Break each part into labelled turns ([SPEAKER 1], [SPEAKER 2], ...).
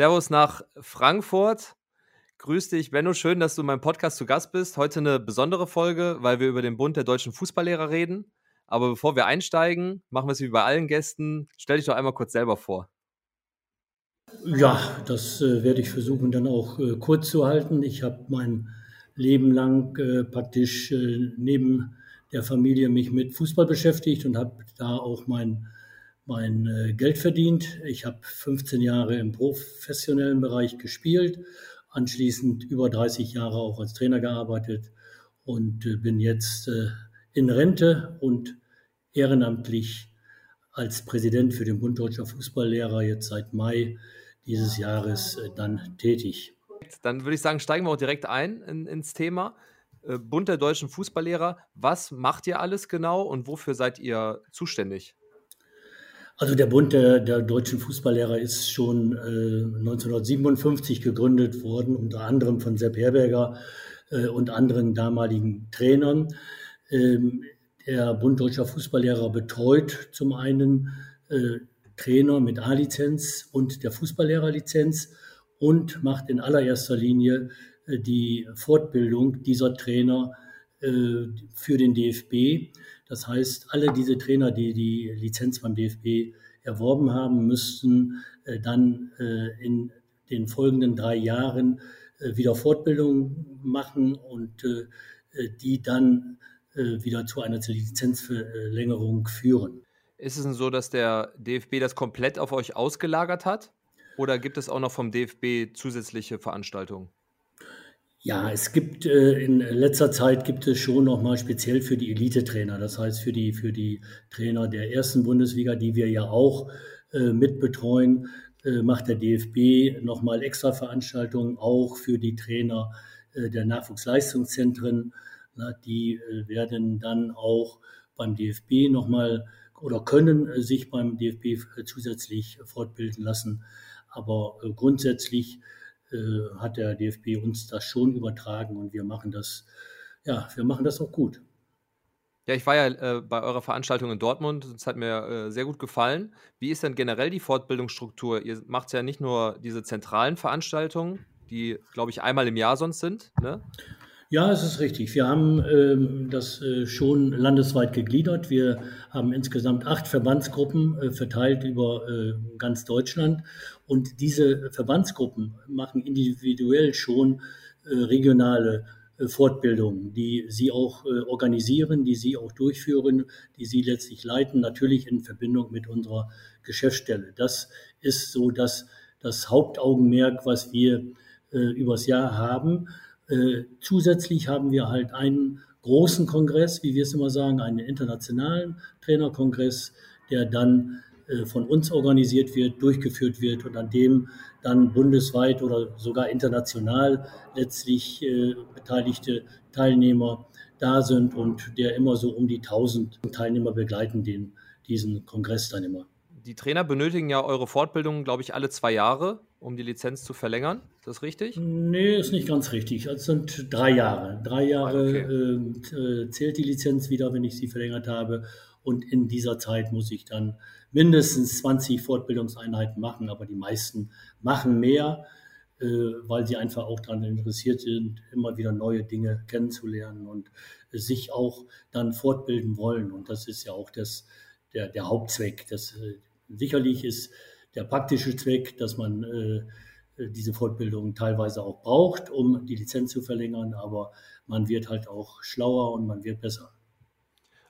[SPEAKER 1] Servus nach Frankfurt. Grüß dich, Benno. Schön, dass du in meinem Podcast zu Gast bist. Heute eine besondere Folge, weil wir über den Bund der deutschen Fußballlehrer reden. Aber bevor wir einsteigen, machen wir es wie bei allen Gästen. Stell dich doch einmal kurz selber vor.
[SPEAKER 2] Ja, das äh, werde ich versuchen dann auch äh, kurz zu halten. Ich habe mein Leben lang äh, praktisch äh, neben der Familie mich mit Fußball beschäftigt und habe da auch mein mein äh, Geld verdient. Ich habe 15 Jahre im professionellen Bereich gespielt, anschließend über 30 Jahre auch als Trainer gearbeitet und äh, bin jetzt äh, in Rente und ehrenamtlich als Präsident für den Bund Deutscher Fußballlehrer jetzt seit Mai dieses Jahres dann tätig.
[SPEAKER 1] Dann würde ich sagen, steigen wir auch direkt ein in, ins Thema. Bund der deutschen Fußballlehrer, was macht ihr alles genau und wofür seid ihr zuständig?
[SPEAKER 2] Also der Bund der, der deutschen Fußballlehrer ist schon äh, 1957 gegründet worden, unter anderem von Sepp Herberger äh, und anderen damaligen Trainern. Ähm, der Bund deutscher Fußballlehrer betreut zum einen äh, Trainer mit A-Lizenz und der Fußballlehrerlizenz und macht in allererster Linie äh, die Fortbildung dieser Trainer für den DFB. Das heißt, alle diese Trainer, die die Lizenz beim DFB erworben haben, müssten äh, dann äh, in den folgenden drei Jahren wieder Fortbildung machen und die dann wieder zu einer Lizenzverlängerung führen.
[SPEAKER 1] Ist es denn so, dass der DFB das komplett auf euch ausgelagert hat? Oder gibt es auch noch vom DFB zusätzliche Veranstaltungen?
[SPEAKER 2] Ja, es gibt äh, in letzter Zeit gibt es schon noch mal speziell für die Elite-Trainer, das heißt für die für die Trainer der ersten Bundesliga, die wir ja auch äh, mitbetreuen, äh, macht der DFB noch mal extra Veranstaltungen auch für die Trainer äh, der Nachwuchsleistungszentren. Na, die äh, werden dann auch beim DFB noch mal oder können äh, sich beim DFB äh, zusätzlich fortbilden lassen. Aber grundsätzlich äh, hat der DFB uns das schon übertragen und wir machen das, ja, wir machen das auch gut.
[SPEAKER 1] Ja, ich war ja äh, bei eurer Veranstaltung in Dortmund. Das hat mir äh, sehr gut gefallen. Wie ist denn generell die Fortbildungsstruktur? Ihr macht ja nicht nur diese zentralen Veranstaltungen, die, glaube ich, einmal im Jahr sonst sind. Ne?
[SPEAKER 2] Ja, es ist richtig. Wir haben ähm, das äh, schon landesweit gegliedert. Wir haben insgesamt acht Verbandsgruppen äh, verteilt über äh, ganz Deutschland. Und diese Verbandsgruppen machen individuell schon äh, regionale äh, Fortbildungen, die sie auch äh, organisieren, die sie auch durchführen, die sie letztlich leiten, natürlich in Verbindung mit unserer Geschäftsstelle. Das ist so das, das Hauptaugenmerk, was wir übers Jahr haben. Zusätzlich haben wir halt einen großen Kongress, wie wir es immer sagen, einen internationalen Trainerkongress, der dann von uns organisiert wird, durchgeführt wird und an dem dann bundesweit oder sogar international letztlich äh, beteiligte Teilnehmer da sind und der immer so um die 1000 Teilnehmer begleiten den, diesen Kongress dann immer.
[SPEAKER 1] Die Trainer benötigen ja eure Fortbildung, glaube ich, alle zwei Jahre um die Lizenz zu verlängern. Ist das richtig?
[SPEAKER 2] Nee, ist nicht ganz richtig. Es sind drei Jahre. Drei Jahre okay. äh, zählt die Lizenz wieder, wenn ich sie verlängert habe. Und in dieser Zeit muss ich dann mindestens 20 Fortbildungseinheiten machen, aber die meisten machen mehr, äh, weil sie einfach auch daran interessiert sind, immer wieder neue Dinge kennenzulernen und sich auch dann fortbilden wollen. Und das ist ja auch das, der, der Hauptzweck. Das, äh, sicherlich ist der praktische Zweck, dass man äh, diese Fortbildung teilweise auch braucht, um die Lizenz zu verlängern, aber man wird halt auch schlauer und man wird besser.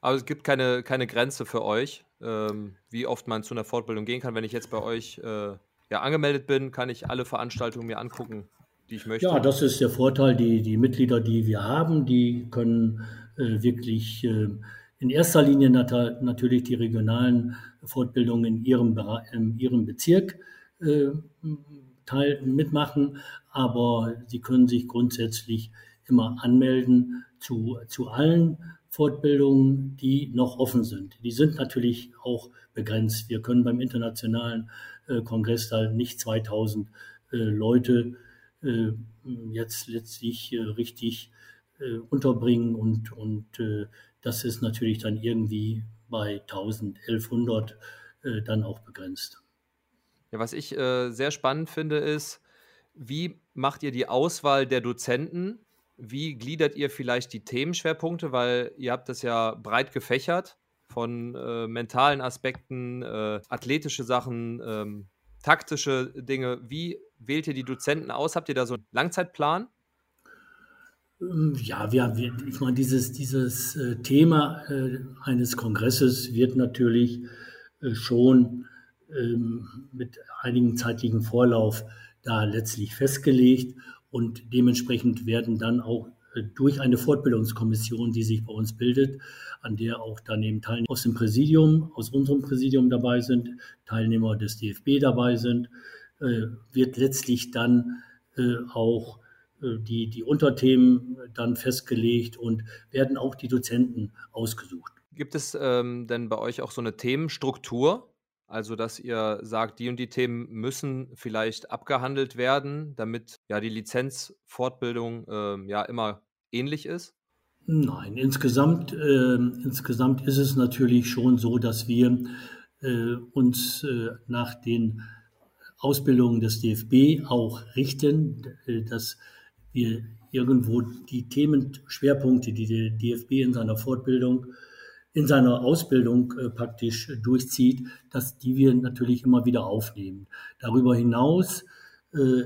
[SPEAKER 1] Aber es gibt keine, keine Grenze für euch, ähm, wie oft man zu einer Fortbildung gehen kann. Wenn ich jetzt bei euch äh, ja, angemeldet bin, kann ich alle Veranstaltungen mir angucken, die ich möchte.
[SPEAKER 2] Ja, das ist der Vorteil. Die, die Mitglieder, die wir haben, die können äh, wirklich äh, in erster Linie nat natürlich die regionalen Fortbildungen in ihrem, in ihrem Bezirk äh, teil, mitmachen, aber sie können sich grundsätzlich immer anmelden zu, zu allen Fortbildungen, die noch offen sind. Die sind natürlich auch begrenzt. Wir können beim internationalen äh, Kongress da nicht 2000 äh, Leute äh, jetzt letztlich äh, richtig äh, unterbringen und, und äh, das ist natürlich dann irgendwie bei 1000, 1100 äh, dann auch begrenzt.
[SPEAKER 1] Ja, was ich sehr spannend finde, ist, wie macht ihr die Auswahl der Dozenten? Wie gliedert ihr vielleicht die Themenschwerpunkte? Weil ihr habt das ja breit gefächert von äh, mentalen Aspekten, äh, athletische Sachen, ähm, taktische Dinge. Wie wählt ihr die Dozenten aus? Habt ihr da so einen Langzeitplan?
[SPEAKER 2] Ähm, ja, wir, wir, ich meine, dieses, dieses äh, Thema äh, eines Kongresses wird natürlich äh, schon ähm, mit einigem zeitlichen Vorlauf da letztlich festgelegt und dementsprechend werden dann auch äh, durch eine Fortbildungskommission, die sich bei uns bildet, an der auch daneben Teilnehmer aus dem Präsidium, aus unserem Präsidium dabei sind, Teilnehmer des DFB dabei sind, äh, wird letztlich dann äh, auch die, die Unterthemen dann festgelegt und werden auch die Dozenten ausgesucht.
[SPEAKER 1] Gibt es ähm, denn bei euch auch so eine Themenstruktur? Also, dass ihr sagt, die und die Themen müssen vielleicht abgehandelt werden, damit ja die Lizenzfortbildung ähm, ja immer ähnlich ist?
[SPEAKER 2] Nein, insgesamt, äh, insgesamt ist es natürlich schon so, dass wir äh, uns äh, nach den Ausbildungen des DFB auch richten, äh, dass wir irgendwo die Themenschwerpunkte, die der DFB in seiner Fortbildung in seiner Ausbildung äh, praktisch durchzieht, dass die wir natürlich immer wieder aufnehmen. Darüber hinaus äh,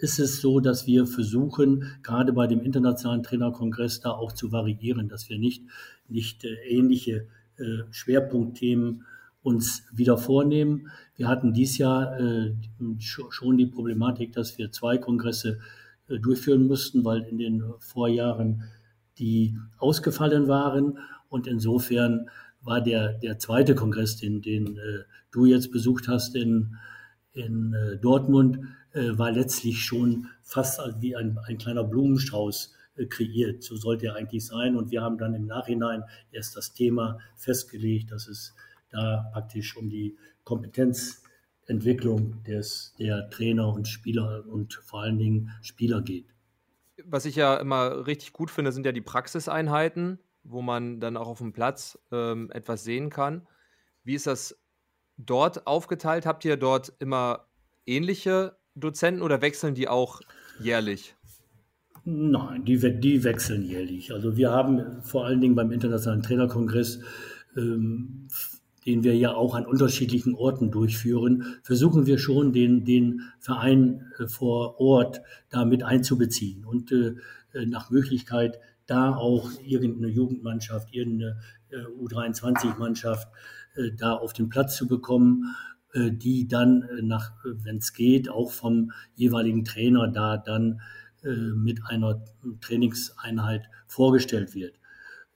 [SPEAKER 2] ist es so, dass wir versuchen, gerade bei dem internationalen Trainerkongress da auch zu variieren, dass wir nicht, nicht äh, ähnliche äh, Schwerpunktthemen uns wieder vornehmen. Wir hatten dies Jahr äh, schon die Problematik, dass wir zwei Kongresse äh, durchführen mussten, weil in den Vorjahren die ausgefallen waren. Und insofern war der, der zweite Kongress, den, den äh, du jetzt besucht hast in, in äh, Dortmund, äh, war letztlich schon fast wie ein, ein kleiner Blumenstrauß äh, kreiert. So sollte er eigentlich sein. Und wir haben dann im Nachhinein erst das Thema festgelegt, dass es da praktisch um die Kompetenzentwicklung des, der Trainer und Spieler und vor allen Dingen Spieler geht.
[SPEAKER 1] Was ich ja immer richtig gut finde, sind ja die Praxiseinheiten wo man dann auch auf dem Platz ähm, etwas sehen kann. Wie ist das dort aufgeteilt? Habt ihr dort immer ähnliche Dozenten oder wechseln die auch jährlich?
[SPEAKER 2] Nein, die, die wechseln jährlich. Also wir haben vor allen Dingen beim Internationalen Trainerkongress, ähm, den wir ja auch an unterschiedlichen Orten durchführen, versuchen wir schon, den, den Verein äh, vor Ort da mit einzubeziehen und äh, nach Möglichkeit da auch irgendeine Jugendmannschaft, irgendeine äh, U23-Mannschaft äh, da auf den Platz zu bekommen, äh, die dann nach, wenn es geht, auch vom jeweiligen Trainer da dann mit einer Trainingseinheit vorgestellt wird.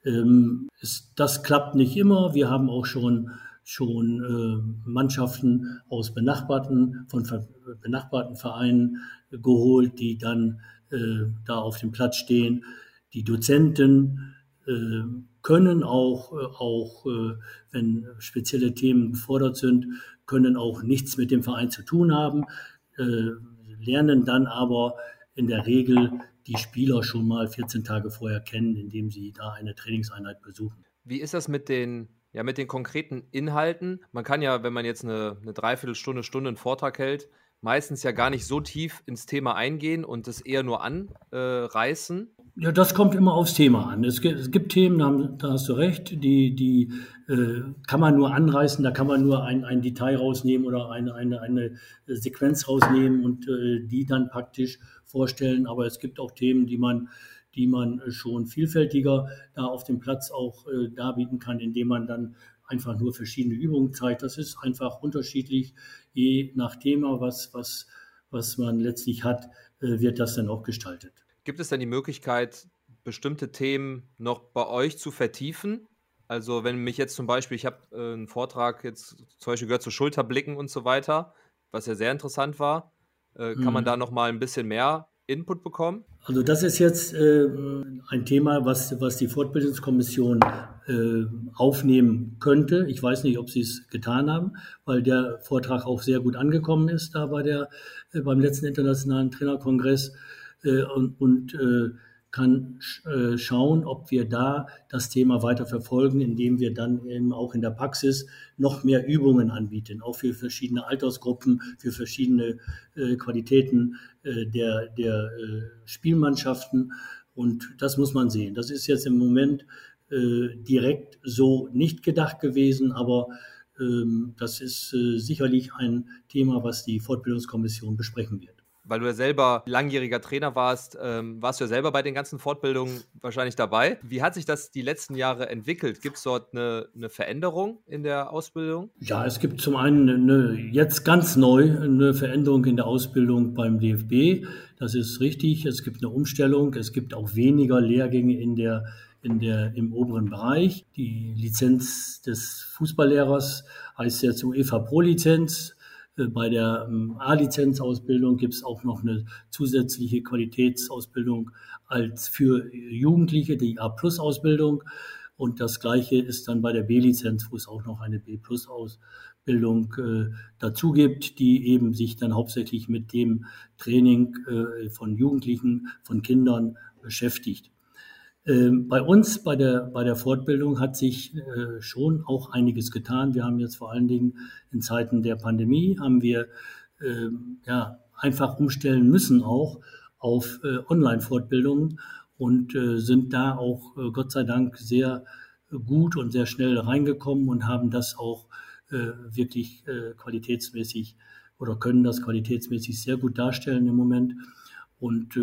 [SPEAKER 2] Ähm, das klappt nicht immer. Wir haben auch schon schon Mannschaften aus benachbarten, von benachbarten Vereinen geholt, die dann da auf dem Platz stehen. Die Dozenten äh, können auch, äh, auch äh, wenn spezielle Themen gefordert sind, können auch nichts mit dem Verein zu tun haben, äh, lernen dann aber in der Regel die Spieler schon mal 14 Tage vorher kennen, indem sie da eine Trainingseinheit besuchen.
[SPEAKER 1] Wie ist das mit den, ja, mit den konkreten Inhalten? Man kann ja, wenn man jetzt eine, eine Dreiviertelstunde, Stunde einen Vortrag hält, meistens ja gar nicht so tief ins Thema eingehen und es eher nur anreißen.
[SPEAKER 2] Ja, das kommt immer aufs Thema an. Es gibt, es gibt Themen, da hast du recht, die, die äh, kann man nur anreißen, da kann man nur ein, ein Detail rausnehmen oder eine, eine, eine Sequenz rausnehmen und äh, die dann praktisch vorstellen. Aber es gibt auch Themen, die man, die man schon vielfältiger da auf dem Platz auch äh, darbieten kann, indem man dann einfach nur verschiedene Übungen zeigt. Das ist einfach unterschiedlich, je nach Thema, was, was, was man letztlich hat, äh, wird das dann auch gestaltet.
[SPEAKER 1] Gibt es denn die Möglichkeit, bestimmte Themen noch bei euch zu vertiefen? Also wenn mich jetzt zum Beispiel, ich habe äh, einen Vortrag jetzt zum Beispiel gehört zu Schulterblicken und so weiter, was ja sehr interessant war. Äh, kann mhm. man da noch mal ein bisschen mehr Input bekommen?
[SPEAKER 2] Also das ist jetzt äh, ein Thema, was, was die Fortbildungskommission äh, aufnehmen könnte. Ich weiß nicht, ob sie es getan haben, weil der Vortrag auch sehr gut angekommen ist da bei der, äh, beim letzten internationalen Trainerkongress. Äh, und, und äh, kann äh, schauen, ob wir da das Thema weiter verfolgen, indem wir dann eben auch in der Praxis noch mehr Übungen anbieten, auch für verschiedene Altersgruppen, für verschiedene äh, Qualitäten äh, der, der Spielmannschaften. Und das muss man sehen. Das ist jetzt im Moment direkt so nicht gedacht gewesen, aber ähm, das ist sicherlich ein Thema, was die Fortbildungskommission besprechen wird
[SPEAKER 1] weil du ja selber langjähriger Trainer warst, ähm, warst du ja selber bei den ganzen Fortbildungen wahrscheinlich dabei. Wie hat sich das die letzten Jahre entwickelt? Gibt es dort eine, eine, Veränderung in der Ausbildung?
[SPEAKER 2] Ja, es gibt zum einen eine, jetzt ganz neu eine Veränderung in der Ausbildung beim DFB. Das ist richtig. Es gibt eine Umstellung. Es gibt auch weniger Lehrgänge in der in der, im oberen Bereich. Die Lizenz des Fußballlehrers heißt jetzt UEFA Pro Lizenz. Äh, bei der ähm, A-Lizenzausbildung gibt es auch noch eine zusätzliche Qualitätsausbildung als für Jugendliche, die A-Plus-Ausbildung. Und das Gleiche ist dann bei der B-Lizenz, wo es auch noch eine B-Plus-Ausbildung äh, dazu gibt, die eben sich dann hauptsächlich mit dem Training äh, von Jugendlichen, von Kindern beschäftigt. Ähm, bei uns, bei der, bei der Fortbildung, hat sich äh, schon auch einiges getan. Wir haben jetzt vor allen Dingen in Zeiten der Pandemie, haben wir ähm, ja, einfach umstellen müssen auch auf äh, Online-Fortbildungen und äh, sind da auch Gott sei Dank sehr gut und sehr schnell reingekommen und haben das auch wirklich qualitätsmäßig oder können das qualitätsmäßig sehr gut darstellen im Moment. Und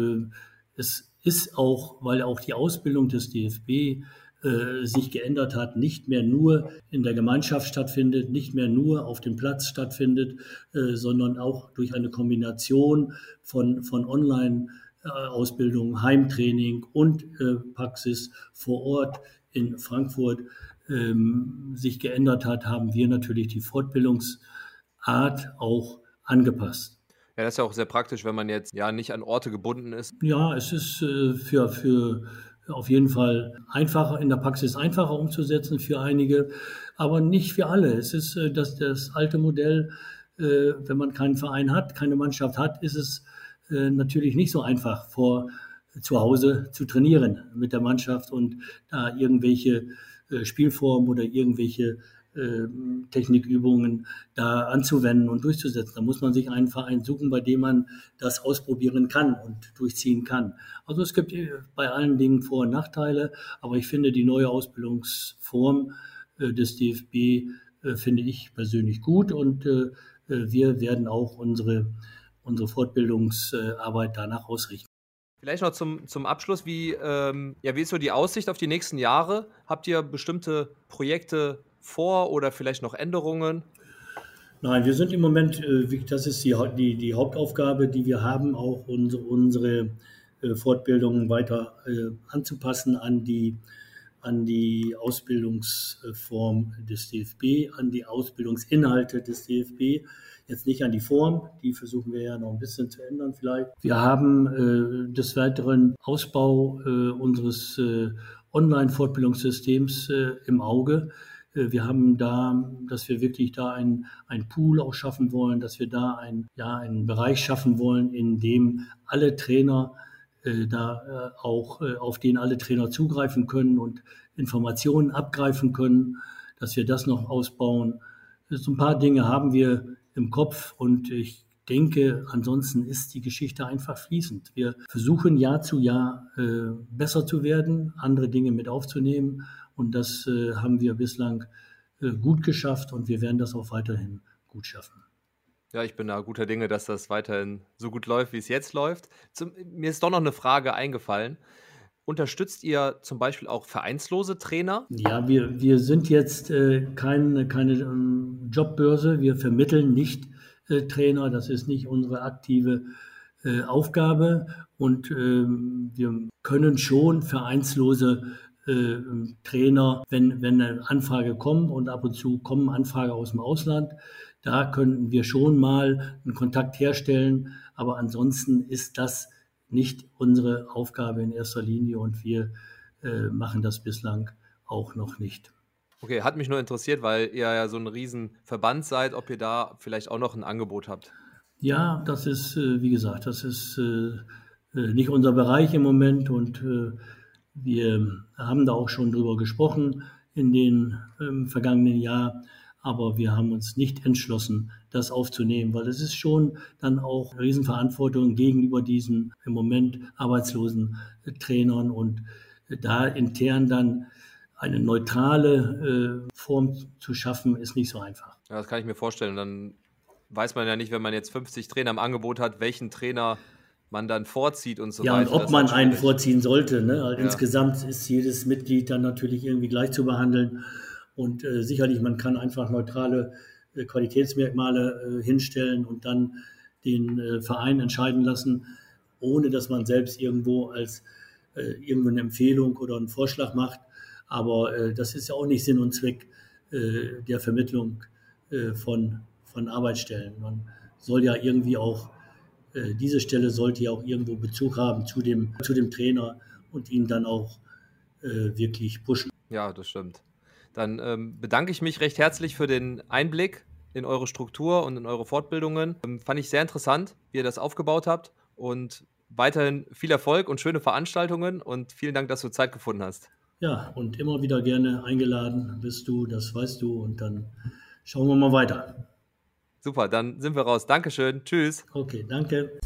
[SPEAKER 2] es ist auch, weil auch die Ausbildung des DFB äh, sich geändert hat, nicht mehr nur in der Gemeinschaft stattfindet, nicht mehr nur auf dem Platz stattfindet, äh, sondern auch durch eine Kombination von, von Online- Ausbildung, Heimtraining und äh, Praxis vor Ort in Frankfurt ähm, sich geändert hat, haben wir natürlich die Fortbildungsart auch angepasst.
[SPEAKER 1] Ja, das ist ja auch sehr praktisch, wenn man jetzt ja nicht an Orte gebunden ist.
[SPEAKER 2] Ja, es ist äh, für, für auf jeden Fall einfacher, in der Praxis einfacher umzusetzen für einige, aber nicht für alle. Es ist äh, das, das alte Modell, äh, wenn man keinen Verein hat, keine Mannschaft hat, ist es äh, natürlich nicht so einfach vor zu Hause zu trainieren mit der Mannschaft und da irgendwelche äh, Spielformen oder irgendwelche äh, Technikübungen da anzuwenden und durchzusetzen. Da muss man sich einen Verein suchen, bei dem man das ausprobieren kann und durchziehen kann. Also es gibt äh, bei allen Dingen Vor- und Nachteile, aber ich finde die neue Ausbildungsform äh, des DFB finde ich persönlich gut und wir werden auch unsere, unsere Fortbildungsarbeit danach ausrichten.
[SPEAKER 1] Vielleicht noch zum, zum Abschluss, wie, ähm, ja, wie ist so die Aussicht auf die nächsten Jahre? Habt ihr bestimmte Projekte vor oder vielleicht noch Änderungen?
[SPEAKER 2] Nein, wir sind im Moment, äh, das ist die, die, die Hauptaufgabe, die wir haben, auch unsere, unsere äh, Fortbildungen weiter äh, anzupassen an die, an die Ausbildungsform des DFB, an die Ausbildungsinhalte des DFB. Jetzt nicht an die Form, die versuchen wir ja noch ein bisschen zu ändern vielleicht. Wir haben des Weiteren Ausbau unseres Online-Fortbildungssystems im Auge. Äh, wir haben da, dass wir wirklich da ein, ein Pool auch schaffen wollen, dass wir da ein, ja, einen Bereich schaffen wollen, in dem alle Trainer äh, da äh, auch, äh, auf den alle Trainer zugreifen können und Informationen abgreifen können, dass wir das noch ausbauen. So ein paar Dinge haben wir im Kopf und ich denke, ansonsten ist die Geschichte einfach fließend. Wir versuchen Jahr zu Jahr äh, besser zu werden, andere Dinge mit aufzunehmen und das äh, haben wir bislang äh, gut geschafft und wir werden das auch weiterhin gut schaffen.
[SPEAKER 1] Ja, ich bin da guter Dinge, dass das weiterhin so gut läuft, wie es jetzt läuft. Zum, mir ist doch noch eine Frage eingefallen. Unterstützt ihr zum Beispiel auch vereinslose Trainer?
[SPEAKER 2] Ja, wir, wir sind jetzt äh, kein, keine ähm, Jobbörse. Wir vermitteln nicht äh, Trainer. Das ist nicht unsere aktive äh, Aufgabe. Und ähm, wir können schon vereinslose äh, Trainer, wenn, wenn eine Anfrage kommt und ab und zu kommen Anfragen aus dem Ausland, da könnten wir schon mal einen Kontakt herstellen, aber ansonsten ist das nicht unsere Aufgabe in erster Linie und wir äh, machen das bislang auch noch nicht.
[SPEAKER 1] Okay, hat mich nur interessiert, weil ihr ja so ein Riesenverband seid, ob ihr da vielleicht auch noch ein Angebot habt.
[SPEAKER 2] Ja, das ist, äh, wie gesagt, das ist äh, äh, nicht unser Bereich im Moment und wir haben da auch schon drüber gesprochen in den ähm, vergangenen Jahr, aber wir haben uns nicht entschlossen, das aufzunehmen, weil es ist schon dann auch eine Riesenverantwortung gegenüber diesen im Moment arbeitslosen äh, Trainern und äh, da intern dann eine neutrale äh, Form zu schaffen, ist nicht so einfach.
[SPEAKER 1] Ja, das kann ich mir vorstellen. Dann weiß man ja nicht, wenn man jetzt 50 Trainer im Angebot hat, welchen Trainer man dann vorzieht und so
[SPEAKER 2] ja,
[SPEAKER 1] weiter.
[SPEAKER 2] Ja, und ob man einen vorziehen sollte. Ne? Also ja. Insgesamt ist jedes Mitglied dann natürlich irgendwie gleich zu behandeln. Und äh, sicherlich, man kann einfach neutrale äh, Qualitätsmerkmale äh, hinstellen und dann den äh, Verein entscheiden lassen, ohne dass man selbst irgendwo als äh, irgendwo eine Empfehlung oder einen Vorschlag macht. Aber äh, das ist ja auch nicht Sinn und Zweck der Vermittlung von, von Arbeitsstellen. Man soll ja irgendwie auch äh, diese Stelle sollte ja auch irgendwo Bezug haben zu dem, zu dem Trainer und ihn dann auch äh, wirklich pushen.
[SPEAKER 1] Ja, das stimmt. Dann ähm, bedanke ich mich recht herzlich für den Einblick in eure Struktur und in eure Fortbildungen. Ähm, fand ich sehr interessant, wie ihr das aufgebaut habt und weiterhin viel Erfolg und schöne Veranstaltungen und vielen Dank, dass du Zeit gefunden hast.
[SPEAKER 2] Ja, und immer wieder gerne eingeladen bist du, das weißt du und dann schauen wir mal weiter.
[SPEAKER 1] Super, dann sind wir raus. Dankeschön. Tschüss.
[SPEAKER 2] Okay, danke.